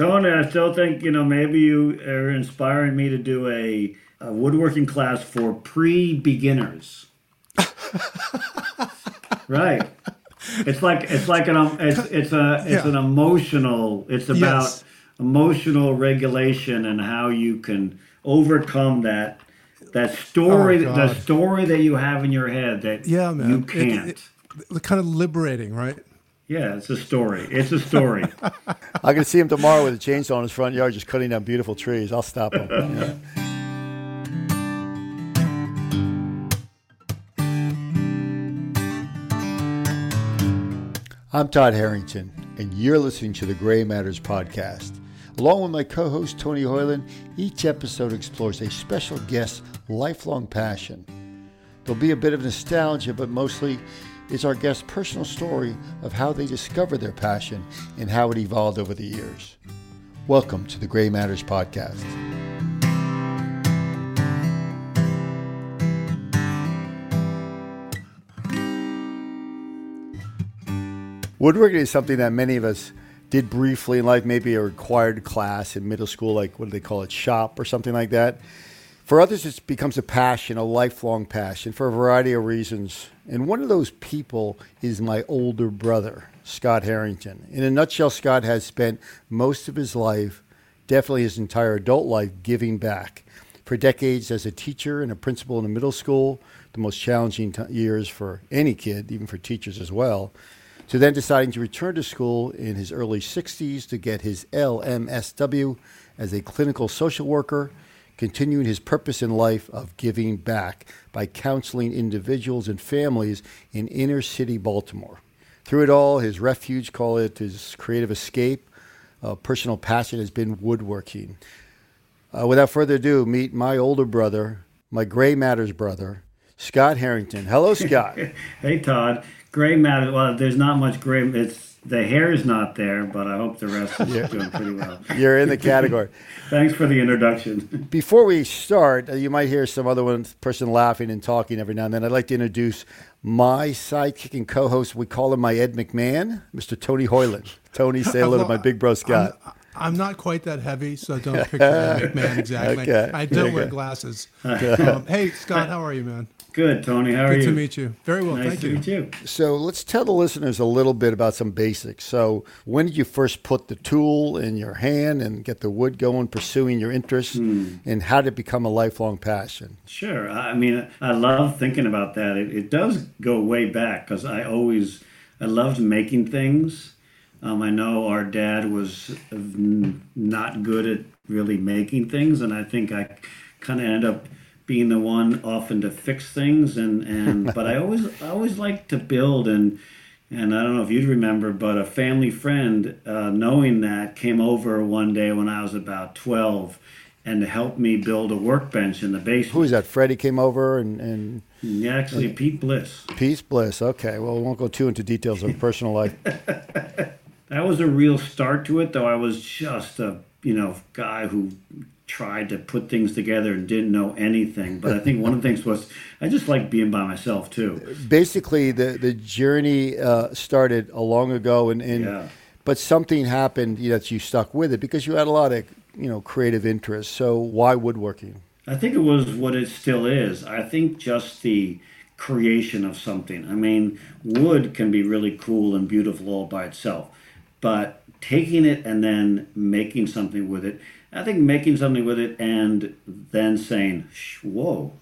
Tony, I still think you know maybe you are inspiring me to do a, a woodworking class for pre-beginners. right. It's like it's like an it's it's a it's Yeah. an emotional. It's about Yes. emotional regulation and how you can overcome that that story Oh, the story that you have in your head that Yeah, man. you can't. it- it- kind of liberating, right? Yeah, it's a story. It's a story. I can see him tomorrow with a chainsaw in his front yard, just cutting down beautiful trees. I'll stop him. Yeah. I'm Todd Harrington, and you're listening to the Gray Matters podcast. Along with my co host Tony Hoyland, each episode explores a special guest's lifelong passion. There'll be a bit of nostalgia, but mostly it's our guest's personal story of how they discovered their passion and how it evolved over the years. Welcome to the Gray Matters podcast. Woodworking is something that many of us did briefly in life, maybe a required class in middle school, like what do they call it, shop or something like that. For others, it becomes a passion, a lifelong passion, for a variety of reasons. And one of those people is my older brother, Scott Harrington. In a nutshell, Scott has spent most of his life, definitely his entire adult life, giving back. For decades as a teacher and a principal in a middle school, the most challenging t- years for any kid, even for teachers as well, to then deciding to return to school in his early 60s to get his LMSW as a clinical social worker, continuing his purpose in life of giving back by counseling individuals and families in inner city Baltimore. Through it all, his refuge, call it his creative escape, uh, personal passion has been woodworking. Uh, without further ado, meet my older brother, my Gray Matters brother, Scott Harrington. Hello, Scott. hey Todd, gray Matters. Well, there's not much gray. It's the hair is not there, but I hope the rest is doing pretty well. You're in the category. Thanks for the introduction. Before we start, uh, you might hear some other one person laughing and talking every now and then. I'd like to introduce my sidekick and co-host. We call him my Ed McMahon, Mr. Tony Hoyland. Tony, say hello to my big bro Scott. I'm, I'm not quite that heavy, so don't picture Ed McMahon exactly. Okay. I don't wear glasses. Um, hey, Scott, how are you, man? Good, Tony. How are Good you? to meet you. Very well, Nice thank to you. meet you. So let's tell the listeners a little bit about some basics. So when did you first put the tool in your hand and get the wood going, pursuing your interests, and how did it become a lifelong passion? Sure. I I mean, I love thinking about that. It, it does go way back because I always, I loved making things. Um, I know our dad was not good at really making things, and I think I kind of ended up being the one often to fix things. And, and but I always, I always like to build and. And I don't know if you'd remember, but a family friend, uh, knowing that, came over one day when I was about 12 and helped me build a workbench in the basement. Who is that? Freddie came over and, and Yeah, actually, Pete Bliss. Pete Bliss. Okay, well, we won't go too into details of personal life. That was a real start to it, though. I was just a you know guy who tried to put things together and didn't know anything. But I think one of the things was I just like being by myself too. Basically, the the journey uh, started a long ago, and, and Yeah. but something happened you know, that you stuck with it because you had a lot of you know creative interests. So why woodworking? I think it was what it still is. I think just the creation of something. I mean, wood can be really cool and beautiful all by itself, but taking it and then making something with it, I think making something with it and then saying, "Whoa,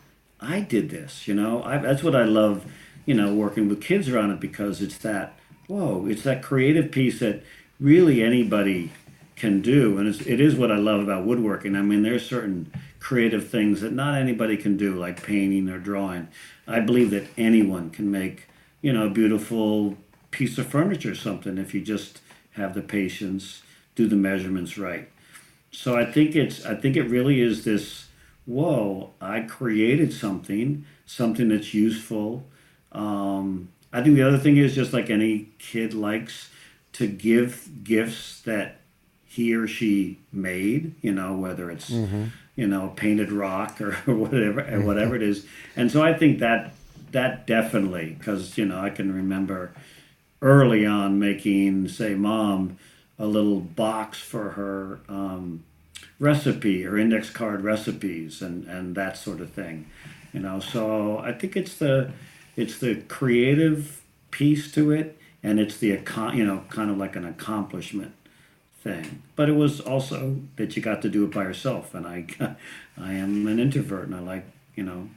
I did this." You know, I, that's what I love. You know, working with kids around it because it's that whoa, it's that creative piece that really anybody can do, and it's, it is what I love about woodworking. I mean, there's certain creative things that not anybody can do, like painting or drawing. I believe that anyone can make, you know, a beautiful piece of furniture or something if you just have the patience, do the measurements right. So I think it's I think it really is this whoa, I created something, something that's useful. Um, I think the other thing is just like any kid likes to give gifts that he or she made, you know, whether it's you know painted rock or whatever or whatever it is. And so I think that that definitely because you know I can remember early on making say mom a little box for her um, recipe or index card recipes and, and that sort of thing. You know, so I think it's the it's the creative piece to it, and it's the you know kind of like an accomplishment thing. But it was also that you got to do it by yourself, and I I am an introvert, and I like you know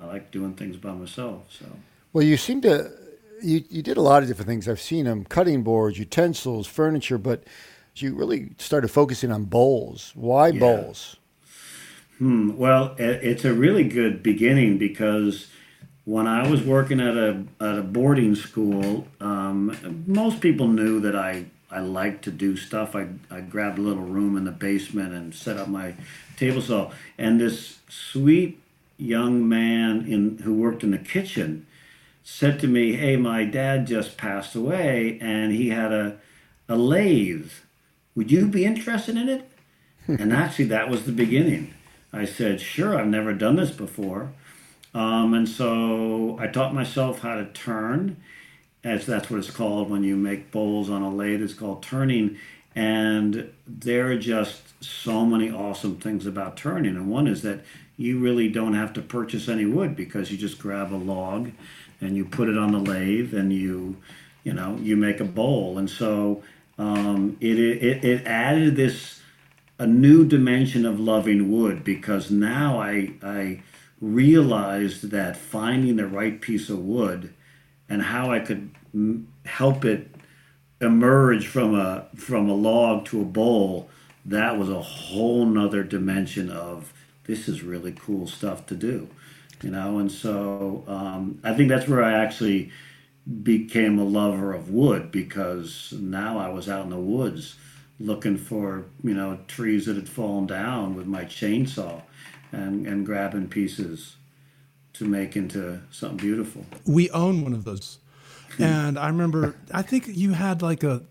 I like doing things by myself. So well, you seem to you you did a lot of different things. I've seen them cutting boards, utensils, furniture, but you really started focusing on bowls. Why yeah. bowls? Hmm. Well, it's a really good beginning because when I was working at a at a boarding school, um, most people knew that I I liked to do stuff. I I grabbed a little room in the basement and set up my table saw. And this sweet young man in who worked in the kitchen said to me, "Hey, my dad just passed away, and he had a a lathe. Would you be interested in it?" and actually, that was the beginning. I said, sure, I've never done this before. Um, and so I taught myself how to turn, as that's what it's called when you make bowls on a lathe. It's called turning. And there are just so many awesome things about turning. And one is that you really don't have to purchase any wood because you just grab a log and you put it on the lathe and you, you know, you make a bowl. And so um, it, it, it added this a new dimension of loving wood because now I I realized that finding the right piece of wood and how I could m- help it emerge from a from a log to a bowl that was a whole nother dimension of this is really cool stuff to do you know and so um, i think that's where i actually became a lover of wood because now i was out in the woods looking for you know trees that had fallen down with my chainsaw and and grabbing pieces to make into something beautiful. We own one of those. And I remember I think you had like a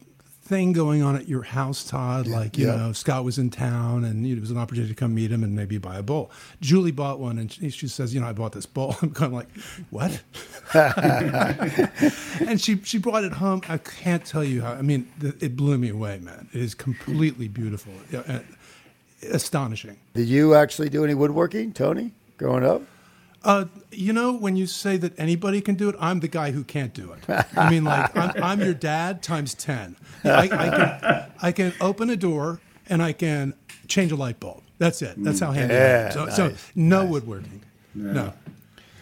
thing going on at your house, Todd. Like, you yeah. know, Scott was in town and it was an opportunity to come meet him and maybe buy a bowl. Julie bought one and she, she says, you know, I bought this bowl. I'm kind of like, what? and she, she brought it home. I can't tell you how, I mean, it blew me away, man. It is completely beautiful. Astonishing. Did you actually do any woodworking, Tony, growing up? Uh, you know, when you say that anybody can do it, I'm the guy who can't do it. I mean, like, I'm, I'm your dad times 10. I, I, can, I can open a door and I can change a light bulb. That's it. That's how handy yeah, I am. So, nice, so no nice. woodworking. No. no.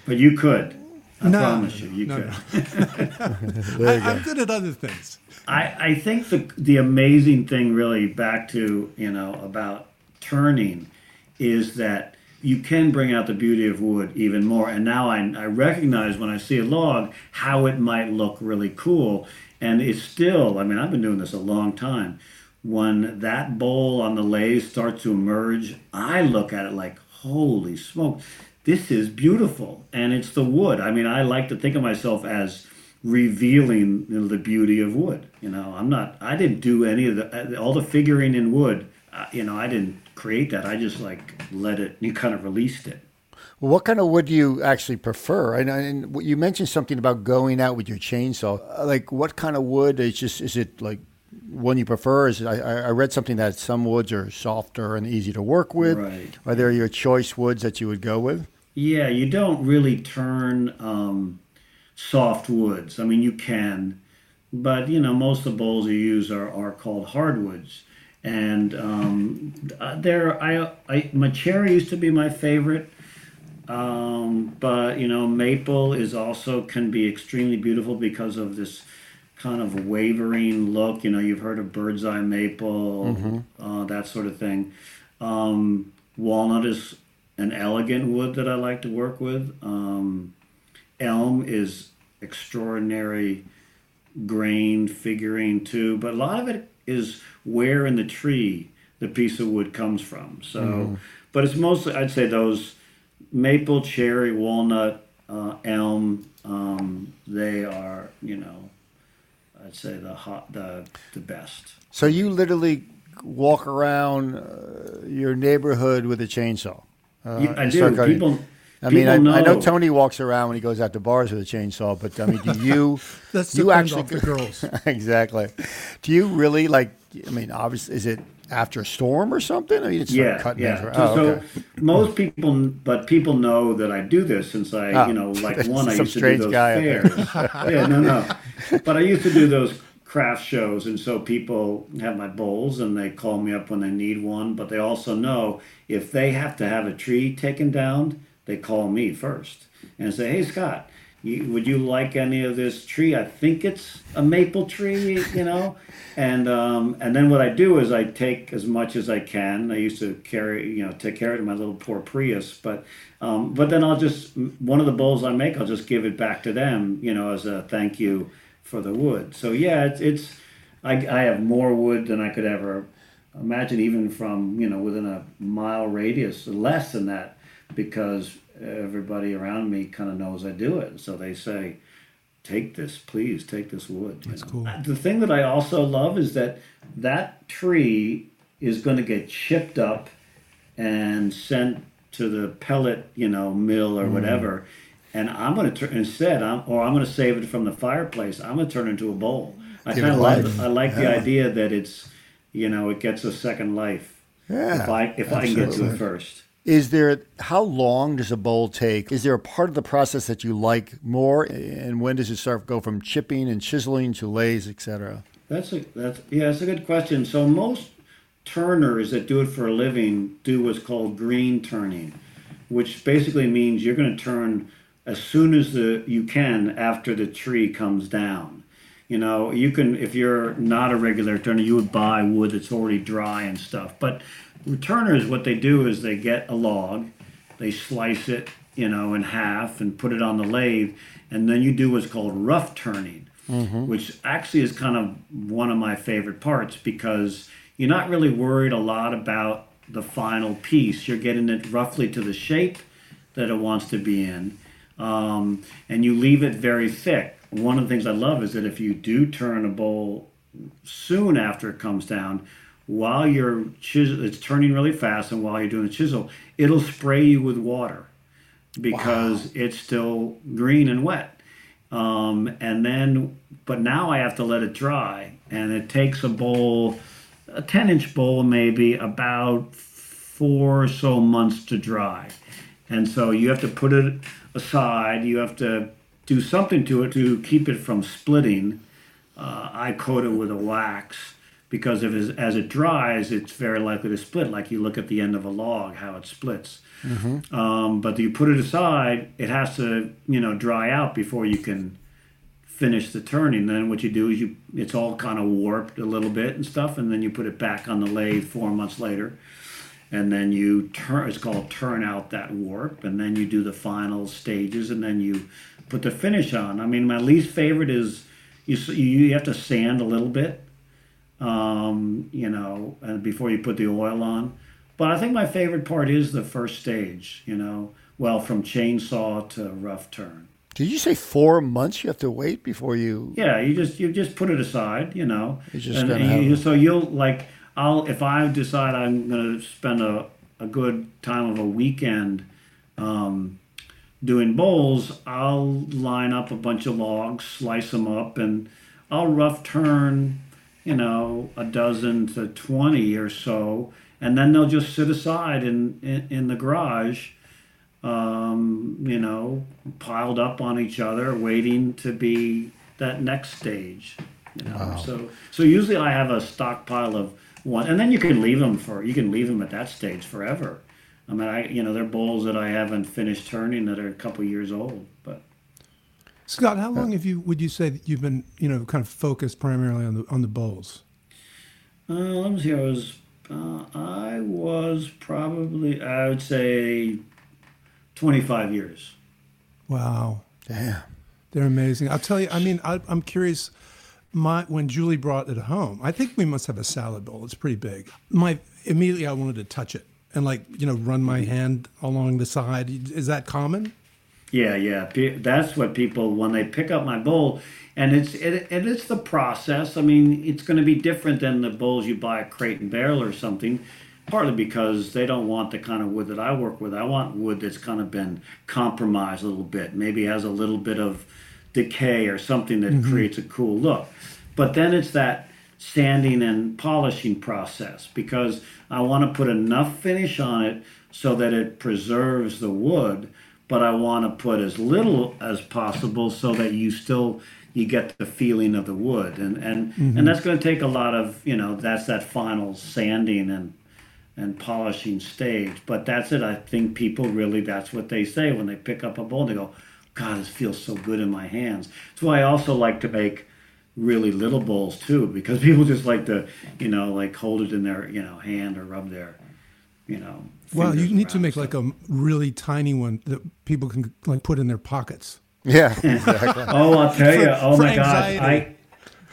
But you could. I no, promise you, you no, could. No. I, am good at other things. I, I think the the amazing thing, really, back to you know about turning, is that you can bring out the beauty of wood even more. And now I, I recognize when I see a log how it might look really cool. And it's still, I mean, I've been doing this a long time. When that bowl on the lathe starts to emerge, I look at it like, holy smoke, this is beautiful. And it's the wood. I mean, I like to think of myself as revealing you know, the beauty of wood. You know, I'm not, I didn't do any of the, all the figuring in wood, uh, you know, I didn't create that. I just like let it. You kind of released it. Well, what kind of wood do you actually prefer? And, and you mentioned something about going out with your chainsaw. Uh, like, what kind of wood is just? Is it like one you prefer? Is it, I, I read something that some woods are softer and easy to work with. Right. Are there your choice woods that you would go with? Yeah, you don't really turn um, soft woods. I mean, you can, but you know, most of the bowls you use are, are called hardwoods and um, there I, I my cherry used to be my favorite um, but you know maple is also can be extremely beautiful because of this kind of wavering look. You know you've heard of bird's eye maple mm-hmm. uh, that sort of thing. Um, walnut is an elegant wood that i like to work with. Um, elm is extraordinary grain figuring too but a lot of it is where in the tree the piece of wood comes from. So, mm. but it's mostly I'd say those maple, cherry, walnut, uh, elm. Um, they are you know I'd say the hot the the best. So you literally walk around uh, your neighborhood with a chainsaw. Uh, yeah, I do. People I mean, I, I know. Tony walks around when he goes out to bars with a chainsaw, but I mean, do you? That's you actually off the girls. exactly. Do you really like? I mean, obviously, is it after a storm or something? I mean, it's yeah, cutting yeah. things. So, Oh, okay. most people, but people know that I do this since I, Oh, you know, like one, I used to do those fairs. yeah, no, no. But I used to do those craft shows, and so people have my bowls, and they call me up when they need one. But they also know if they have to have a tree taken down, they call me first and say, "Hey, Scott." You, would you like any of this tree? I think it's a maple tree, you know, and um, and then what I do is I take as much as I can. I used to carry, you know, take care of it in my little poor Prius, but um, but then I'll just one of the bowls I make, I'll just give it back to them, you know, as a thank you for the wood. So yeah, it's, it's I, I have more wood than I could ever imagine, even from you know within a mile radius, less than that, because everybody around me kind of knows I do it. So they say, "Take this, please, take this wood." That's cool. The thing that I also love is that that tree is going to get chipped up and sent to the pellet, you know, mill or mm. whatever. And I'm going to turn instead, I'm, or I'm going to save it from the fireplace. I'm going to turn it into a bowl. I kind of like. I like the idea that it's, you know, it gets a second life. Yeah, If I if I can get to it first. Is there how long does a bowl take? Is there a part of the process that you like more, and when does it start go from chipping and chiseling to lathes, etc.? That's a that's yeah, that's a good question. So most turners that do it for a living do what's called green turning, which basically means you're going to turn as soon as the you can after the tree comes down. You know, you can if you're not a regular turner, you would buy wood that's already dry and stuff. But returners, what they do is they get a log, they slice it, you know, in half and put it on the lathe, and then you do what's called rough turning, which actually is kind of one of my favorite parts because you're not really worried a lot about the final piece. You're getting it roughly to the shape that it wants to be in, um, and you leave it very thick. One of the things I love is that if you do turn a bowl soon after it comes down, while you're chisel, it's turning really fast, and while you're doing the chisel, it'll spray you with water because it's still green and wet. Um, and then, but now I have to let it dry, and it takes a bowl, a 10 inch bowl, maybe about four or so months to dry. And so you have to put it aside, you have to do something to it to keep it from splitting. Uh, I coat it with a wax because if it, as it dries, it's very likely to split. Like you look at the end of a log, how it splits. Um, but you put it aside, it has to you know dry out before you can finish the turning. Then what you do is you it's all kind of warped a little bit and stuff, and then you put it back on the lathe four months later, and then you turn. It's called turn out that warp, and then you do the final stages, and then you put the finish on. I mean, my least favorite is you you have to sand a little bit um, you know, and before you put the oil on. But I think my favorite part is the first stage, you know, well, from chainsaw to rough turn. Did you say four months you have to wait before you? Yeah, you just you just put it aside, you know. Just and, gonna and you- so you'll like I'll if I decide I'm gonna spend a, a good time of a weekend um, doing bowls, I'll line up a bunch of logs, slice them up, and I'll rough turn, you know, a dozen to twenty or so, and then they'll just sit aside in in, in the garage um, you know, piled up on each other, waiting to be that next stage. You know, so so usually I have a stockpile of one, and then you can leave them for you can leave them at that stage forever. I mean, I you know they're bowls that I haven't finished turning that are a couple years old, but Scott, how long have you would you say that you've been you know kind of focused primarily on the on the bowls? uh, let me see. I was uh, I was probably I would say twenty five years. Wow, Damn. they're amazing. I'll tell you. I mean, I, I'm curious. My when Julie brought it home, I think we must have a salad bowl. It's pretty big. My immediately I wanted to touch it and like you know run my hand along the side. Is that common? Yeah, yeah. That's what people when they pick up my bowl, and it's it, and it's the process. I mean, it's going to be different than the bowls you buy at Crate and Barrel or something, partly because they don't want the kind of wood that I work with. I want wood that's kind of been compromised a little bit, maybe has a little bit of decay or something that mm-hmm. creates a cool look. But then it's that sanding and polishing process because I want to put enough finish on it so that it preserves the wood, but I want to put as little as possible so that you still you get the feeling of the wood. And and mm-hmm. and that's going to take a lot of you know that's that final sanding and and polishing stage. But that's it. I think people really that's what they say when they pick up a bowl they go god it feels so good in my hands. That's why i also like to make really little bowls too because people just like to you know like hold it in their you know hand or rub their you know well you need to make like a really tiny one that people can like put in their pockets yeah, exactly. oh, I'll tell you. Oh my God, I.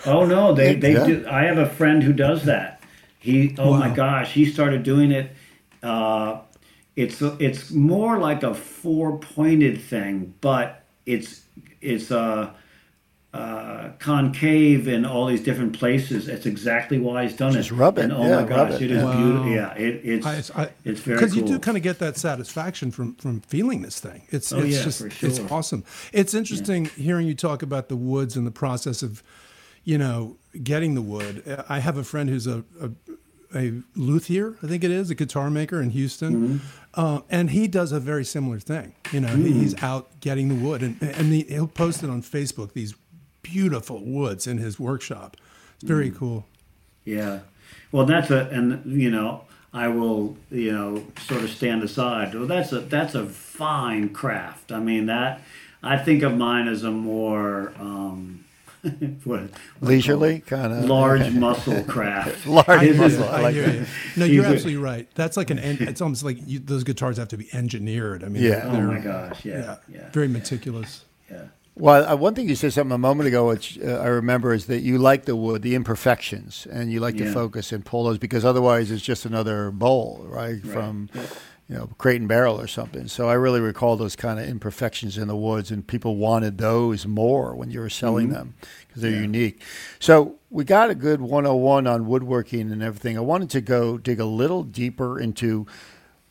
Oh no, they they yeah. do. I have a friend who does that. He. Oh wow. my gosh, he started doing it. Uh, it's it's more like a four pointed thing, but it's it's a uh, concave in all these different places. It's exactly why he's done Just it. rub it. And oh yeah, my gosh, it, it is wow. beautiful. Yeah, it, it's I, I, it's very because cool. you do kind of get that satisfaction from from feeling this thing. It's oh, it's yeah, just sure. it's awesome. It's interesting yeah. hearing you talk about the woods and the process of, you know, getting the wood. I have a friend who's a, a a luthier, I think it is, a guitar maker in Houston, mm-hmm. uh, and he does a very similar thing. You know, mm. he's out getting the wood, and and the, he'll post it on Facebook. These beautiful woods in his workshop. It's very mm. cool. Yeah. Well, that's a, and you know, I will, you know, sort of stand aside. Well, that's a that's a fine craft. I mean, that I think of mine as a more um, what, leisurely kind of large muscle craft. large muscle. I, like you. No, you're absolutely right. That's like an. It's almost like you, those guitars have to be engineered. I mean, yeah. Oh my gosh. Yeah. Yeah. yeah. Very meticulous. Yeah. Well, uh, one thing you said something a moment ago, which uh, I remember, is that you like the wood, the imperfections, and you like yeah. to focus and pull those because otherwise it's just another bowl, right? right. From you know crate and barrel or something. So I really recall those kind of imperfections in the woods, and people wanted those more when you were selling mm-hmm. them because they're yeah. unique. So we got a good 101 on woodworking and everything. I wanted to go dig a little deeper into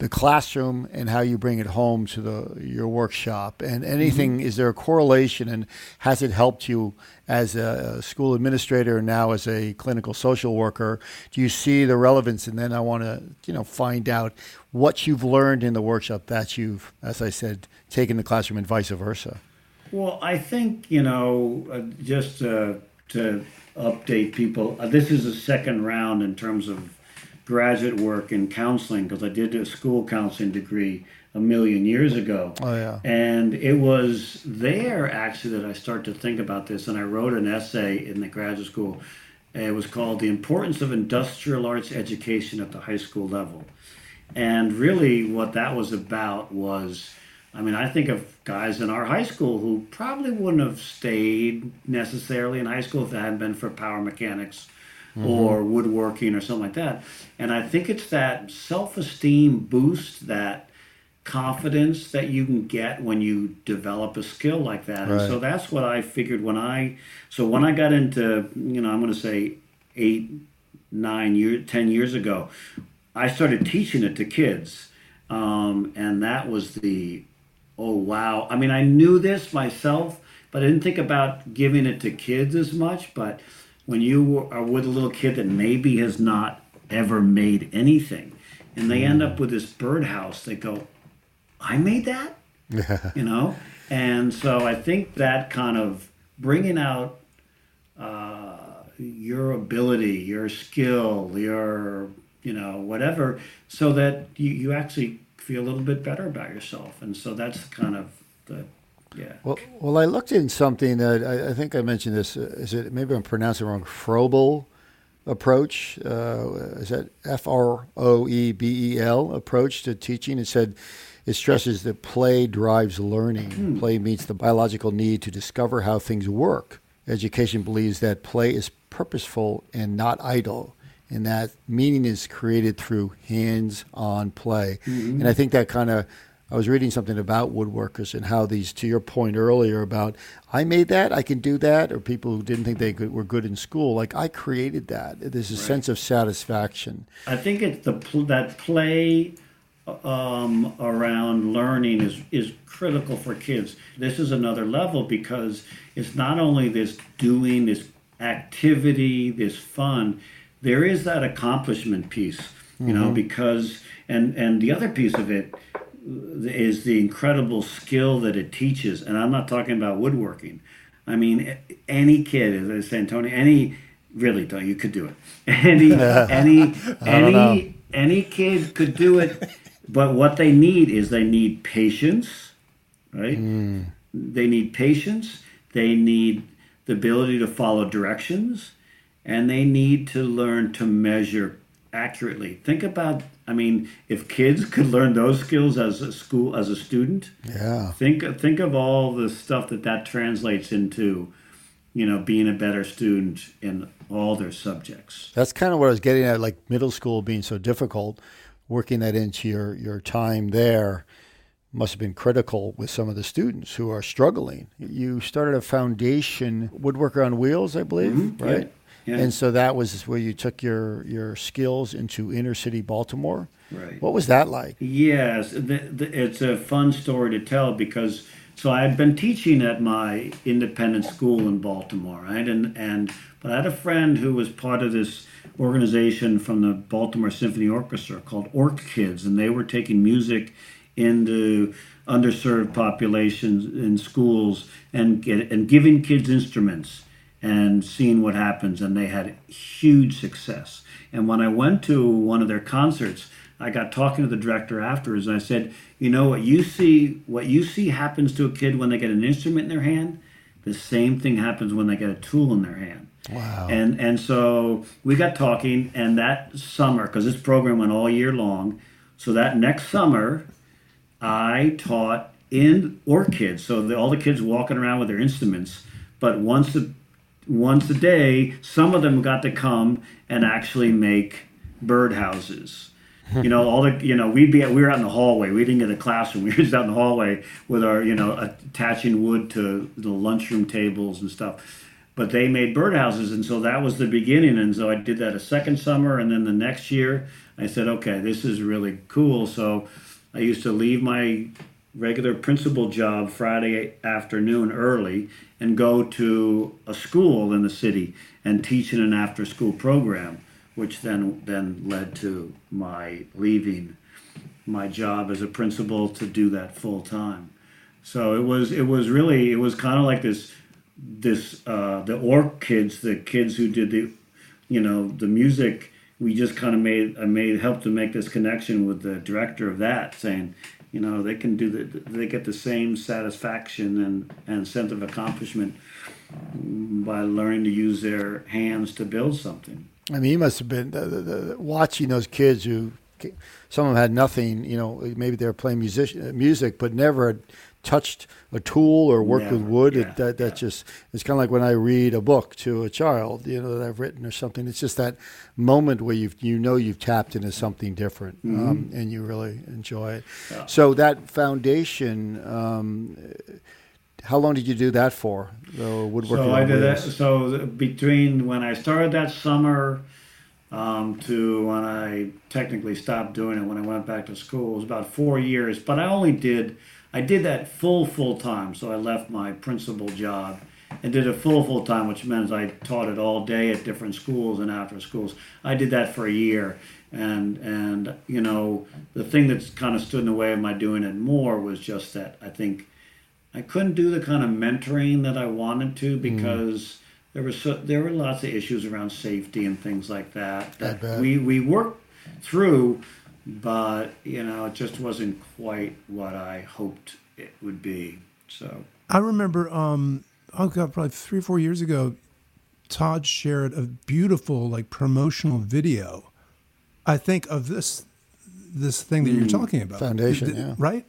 the classroom and how you bring it home to the your workshop. And anything mm-hmm. is there a correlation and has it helped you as a school administrator and now as a clinical social worker? Do you see the relevance? And then I want to you know find out what you've learned in the workshop that you've as I said taken the classroom and vice versa. Well I think you know uh, just uh, to update people uh, this is the second round in terms of graduate work in counseling because I did a school counseling degree a million years ago. Oh yeah. And it was there actually that I started to think about this, and I wrote an essay in the graduate school. It was called "The Importance of Industrial Arts Education at the High School Level," and really what that was about was. I mean, I think of guys in our high school who probably wouldn't have stayed necessarily in high school if it hadn't been for power mechanics mm-hmm. or woodworking or something like that. And I think it's that self esteem boost, that confidence that you can get when you develop a skill like that. Right. And so that's what I figured when I, so when I got into, you know, I'm going to say eight, nine years, 10 years ago, I started teaching it to kids. Um, and that was the, oh, wow. I mean, I knew this myself, but I didn't think about giving it to kids as much. But when you are with a little kid that maybe has not ever made anything, and they end up with this birdhouse, they go, "I made that," you know. And so I think that kind of bringing out uh, your ability, your skill, your you know whatever, so that you, you actually feel a little bit better about yourself. And so that's kind of the yeah. Well, well, I looked in something that I, I think I mentioned this. Uh, is it maybe I'm pronouncing it wrong? Froebel approach. Uh, is that F R O E B E L approach to teaching? It said it stresses that play drives learning. Hmm. Play meets the biological need to discover how things work. Education believes that play is purposeful and not idle, and that meaning is created through hands-on play. Mm-hmm. And I think that kind of I was reading something about woodworkers and how these, to your point earlier about, I made that, I can do that, or people who didn't think they could, were good in school, like I created that. There's a right. sense of satisfaction. I think it's the that play um, around learning is is critical for kids. This is another level because it's not only this doing, this activity, this fun. There is that accomplishment piece, you mm-hmm. know, because and and the other piece of it is the incredible skill that it teaches. And I'm not talking about woodworking. I mean, any kid, as I saying, Tony, any really, Tony, you could do it. Any any any any kid could do it. But what they need is they need patience, right? Mm. They need patience. They need the ability to follow directions, and they need to learn to measure accurately. Think about I mean, if kids could learn those skills as a school as a student, yeah. Think think of all the stuff that that translates into, you know, being a better student in all their subjects. That's kind of what I was getting at, like middle school being so difficult. Working that into your your time there must have been critical with some of the students who are struggling. You started a foundation, Woodworker on Wheels, I believe, mm-hmm. right? Yeah. And so that was where you took your your skills into inner city Baltimore. Right. What was that like? Yes, the, the, it's a fun story to tell because so I had been teaching at my independent school in Baltimore, right? And and but I had a friend who was part of this organization from the Baltimore Symphony Orchestra called OrchKids, and they were taking music into underserved populations in schools and get, and giving kids instruments and seeing what happens. And they had huge success. And when I went to one of their concerts, I got talking to the director afterwards, and I said, "You know what you see? What you see happens to a kid when they get an instrument in their hand. The same thing happens when they get a tool in their hand." Wow. And and so we got talking, and that summer, because this program went all year long, so that next summer, I taught in OrchKids. So the, all the kids walking around with their instruments, but once the once a day, some of them got to come and actually make birdhouses. you know, all the you know we'd be we were out in the hallway. We didn't get a classroom. We were just out in the hallway with our you know attaching wood to the lunchroom tables and stuff. But they made birdhouses, and so that was the beginning. And so I did that a second summer, and then the next year I said, okay, this is really cool. So I used to leave my regular principal job Friday afternoon early and go to a school in the city and teach in an after school program, which then then led to my leaving my job as a principal to do that full time. So it was it was really it was kind of like this this uh, the OrchKids, the kids who did the you know the music. We just kind of made I made helped to make this connection with the director of that, saying, you know they can do the they get the same satisfaction and, and sense of accomplishment by learning to use their hands to build something. I mean you must have been the, the, the, watching those kids who some of them had nothing you know maybe they were playing music music but never touched a tool or worked Never, with wood. Yeah, it, that that yeah. just it's kind of like when I read a book to a child, you know, that I've written or something. It's just that moment where you you know you've tapped into something different, mm-hmm. um, and you really enjoy it. Yeah. So that foundation. Um, how long did you do that for? The woodworking. So I did that. So between when I started that summer um, to when I technically stopped doing it when I went back to school, it was about four years. But I only did I did that full full time. So I left my principal job and did a full full time, which means I taught it all day at different schools and after schools. I did that for a year, and and you know the thing that's kind of stood in the way of my doing it more was just that I think I couldn't do the kind of mentoring that I wanted to mm. because. Mm. There was so, there were lots of issues around safety and things like that that we, we worked through but you know, it just wasn't quite what I hoped it would be. So I remember, um, oh god, probably three or four years ago, Todd shared a beautiful like promotional video. I think of this this thing that mm, you're talking about, foundation, did, yeah, right?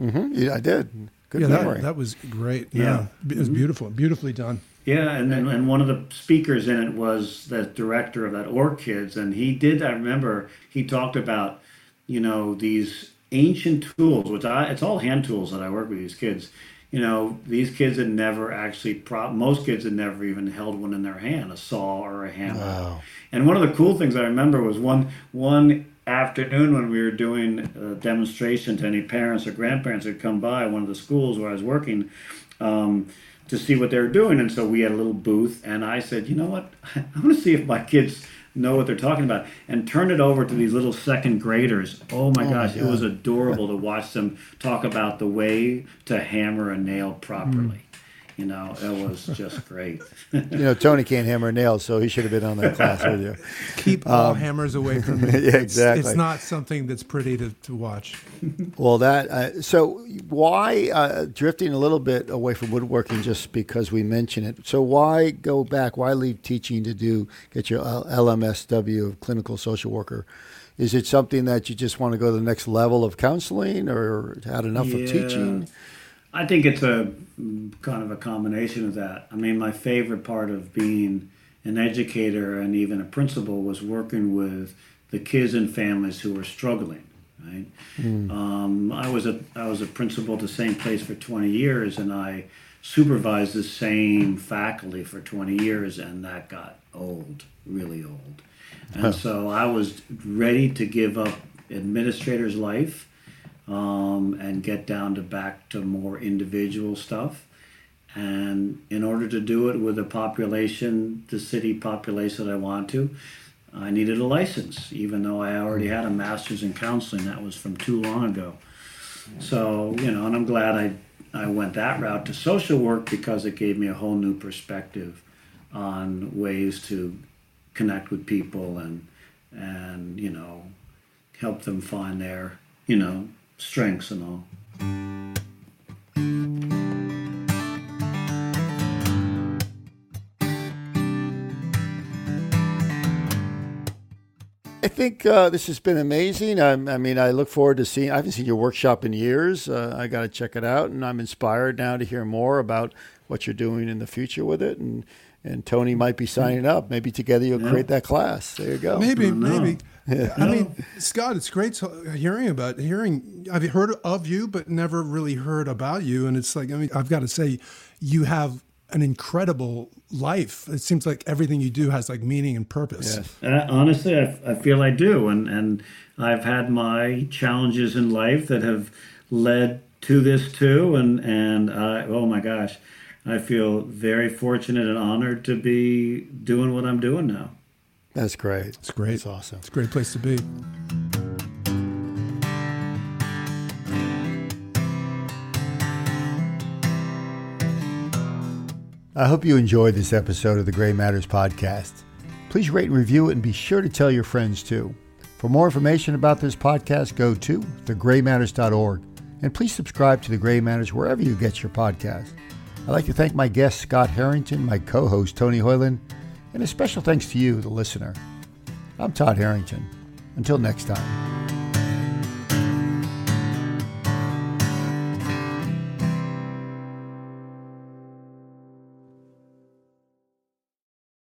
Mm-hmm. Yeah, I did. Good yeah, memory. That, that was great. Yeah, yeah. it was mm-hmm. beautiful, beautifully done. Yeah, and then and one of the speakers in it was the director of that OrchKids, and he did. I remember he talked about you know these ancient tools, which I it's all hand tools that I work with these kids. You know, these kids had never actually, pro- most kids had never even held one in their hand, a saw or a hammer. Wow. And one of the cool things I remember was one one afternoon when we were doing a demonstration to any parents or grandparents who'd come by one of the schools where I was working um, to see what they were doing. And so we had a little booth, and I said, you know what? I want to see if my kids know what they're talking about and turn it over to these little second graders. Oh my oh gosh, it was adorable to watch them talk about the way to hammer a nail properly. You know, it was just great. You know, Tony can't hammer nails, so he should have been on that class with you. Keep all hammers away from me. Um, yeah, exactly. It's not something that's pretty to, to watch. Well, that uh, so why uh, drifting a little bit away from woodworking just because we mention it. So why go back? Why leave teaching to do get your LMSW of clinical social worker? Is it something that you just want to go to the next level of counseling, or had enough of Yeah. teaching? I think it's a mm, kind of a combination of that. I mean, my favorite part of being an educator and even a principal was working with the kids and families who were struggling. Right. Um, I was a I was a principal at the same place for 20 years, and I supervised the same faculty for 20 years, and that got old, really old. And so I was ready to give up administrator's life um, and get down to back to more individual stuff. And in order to do it with the population, the city population that I want to, I needed a license, even though I already had a master's in counseling. That was from too long ago. So, you know, and I'm glad I, I went that route to social work because it gave me a whole new perspective on ways to connect with people and, and you know, help them find their, you know, strengths and all. I think uh, this has been amazing. I, I mean, I look forward to seeing. I haven't seen your workshop in years. Uh, I got to check it out, and I'm inspired now to hear more about what you're doing in the future with it. And and Tony might be signing up. Maybe together you'll create that class. There you go. Maybe, no. Maybe. I mean, Scott, it's great hearing about hearing. I've heard of you, but never really heard about you. And it's like, I mean, I've got to say, you have an incredible life. It seems like everything you do has like meaning and purpose. Yes. Uh, honestly, I, I feel I do, and and I've had my challenges in life that have led to this too, and and I, oh my gosh, I feel very fortunate and honored to be doing what I'm doing now. That's great. It's great. That's awesome. It's a great place to be. I hope you enjoyed this episode of the Gray Matters podcast. Please rate and review it and be sure to tell your friends too. For more information about this podcast, go to thegraymatters.org and please subscribe to The Gray Matters wherever you get your podcast. I'd like to thank my guest, Scott Harrington, my co host, Tony Hoyland, and a special thanks to you, the listener. I'm Todd Harrington. Until next time.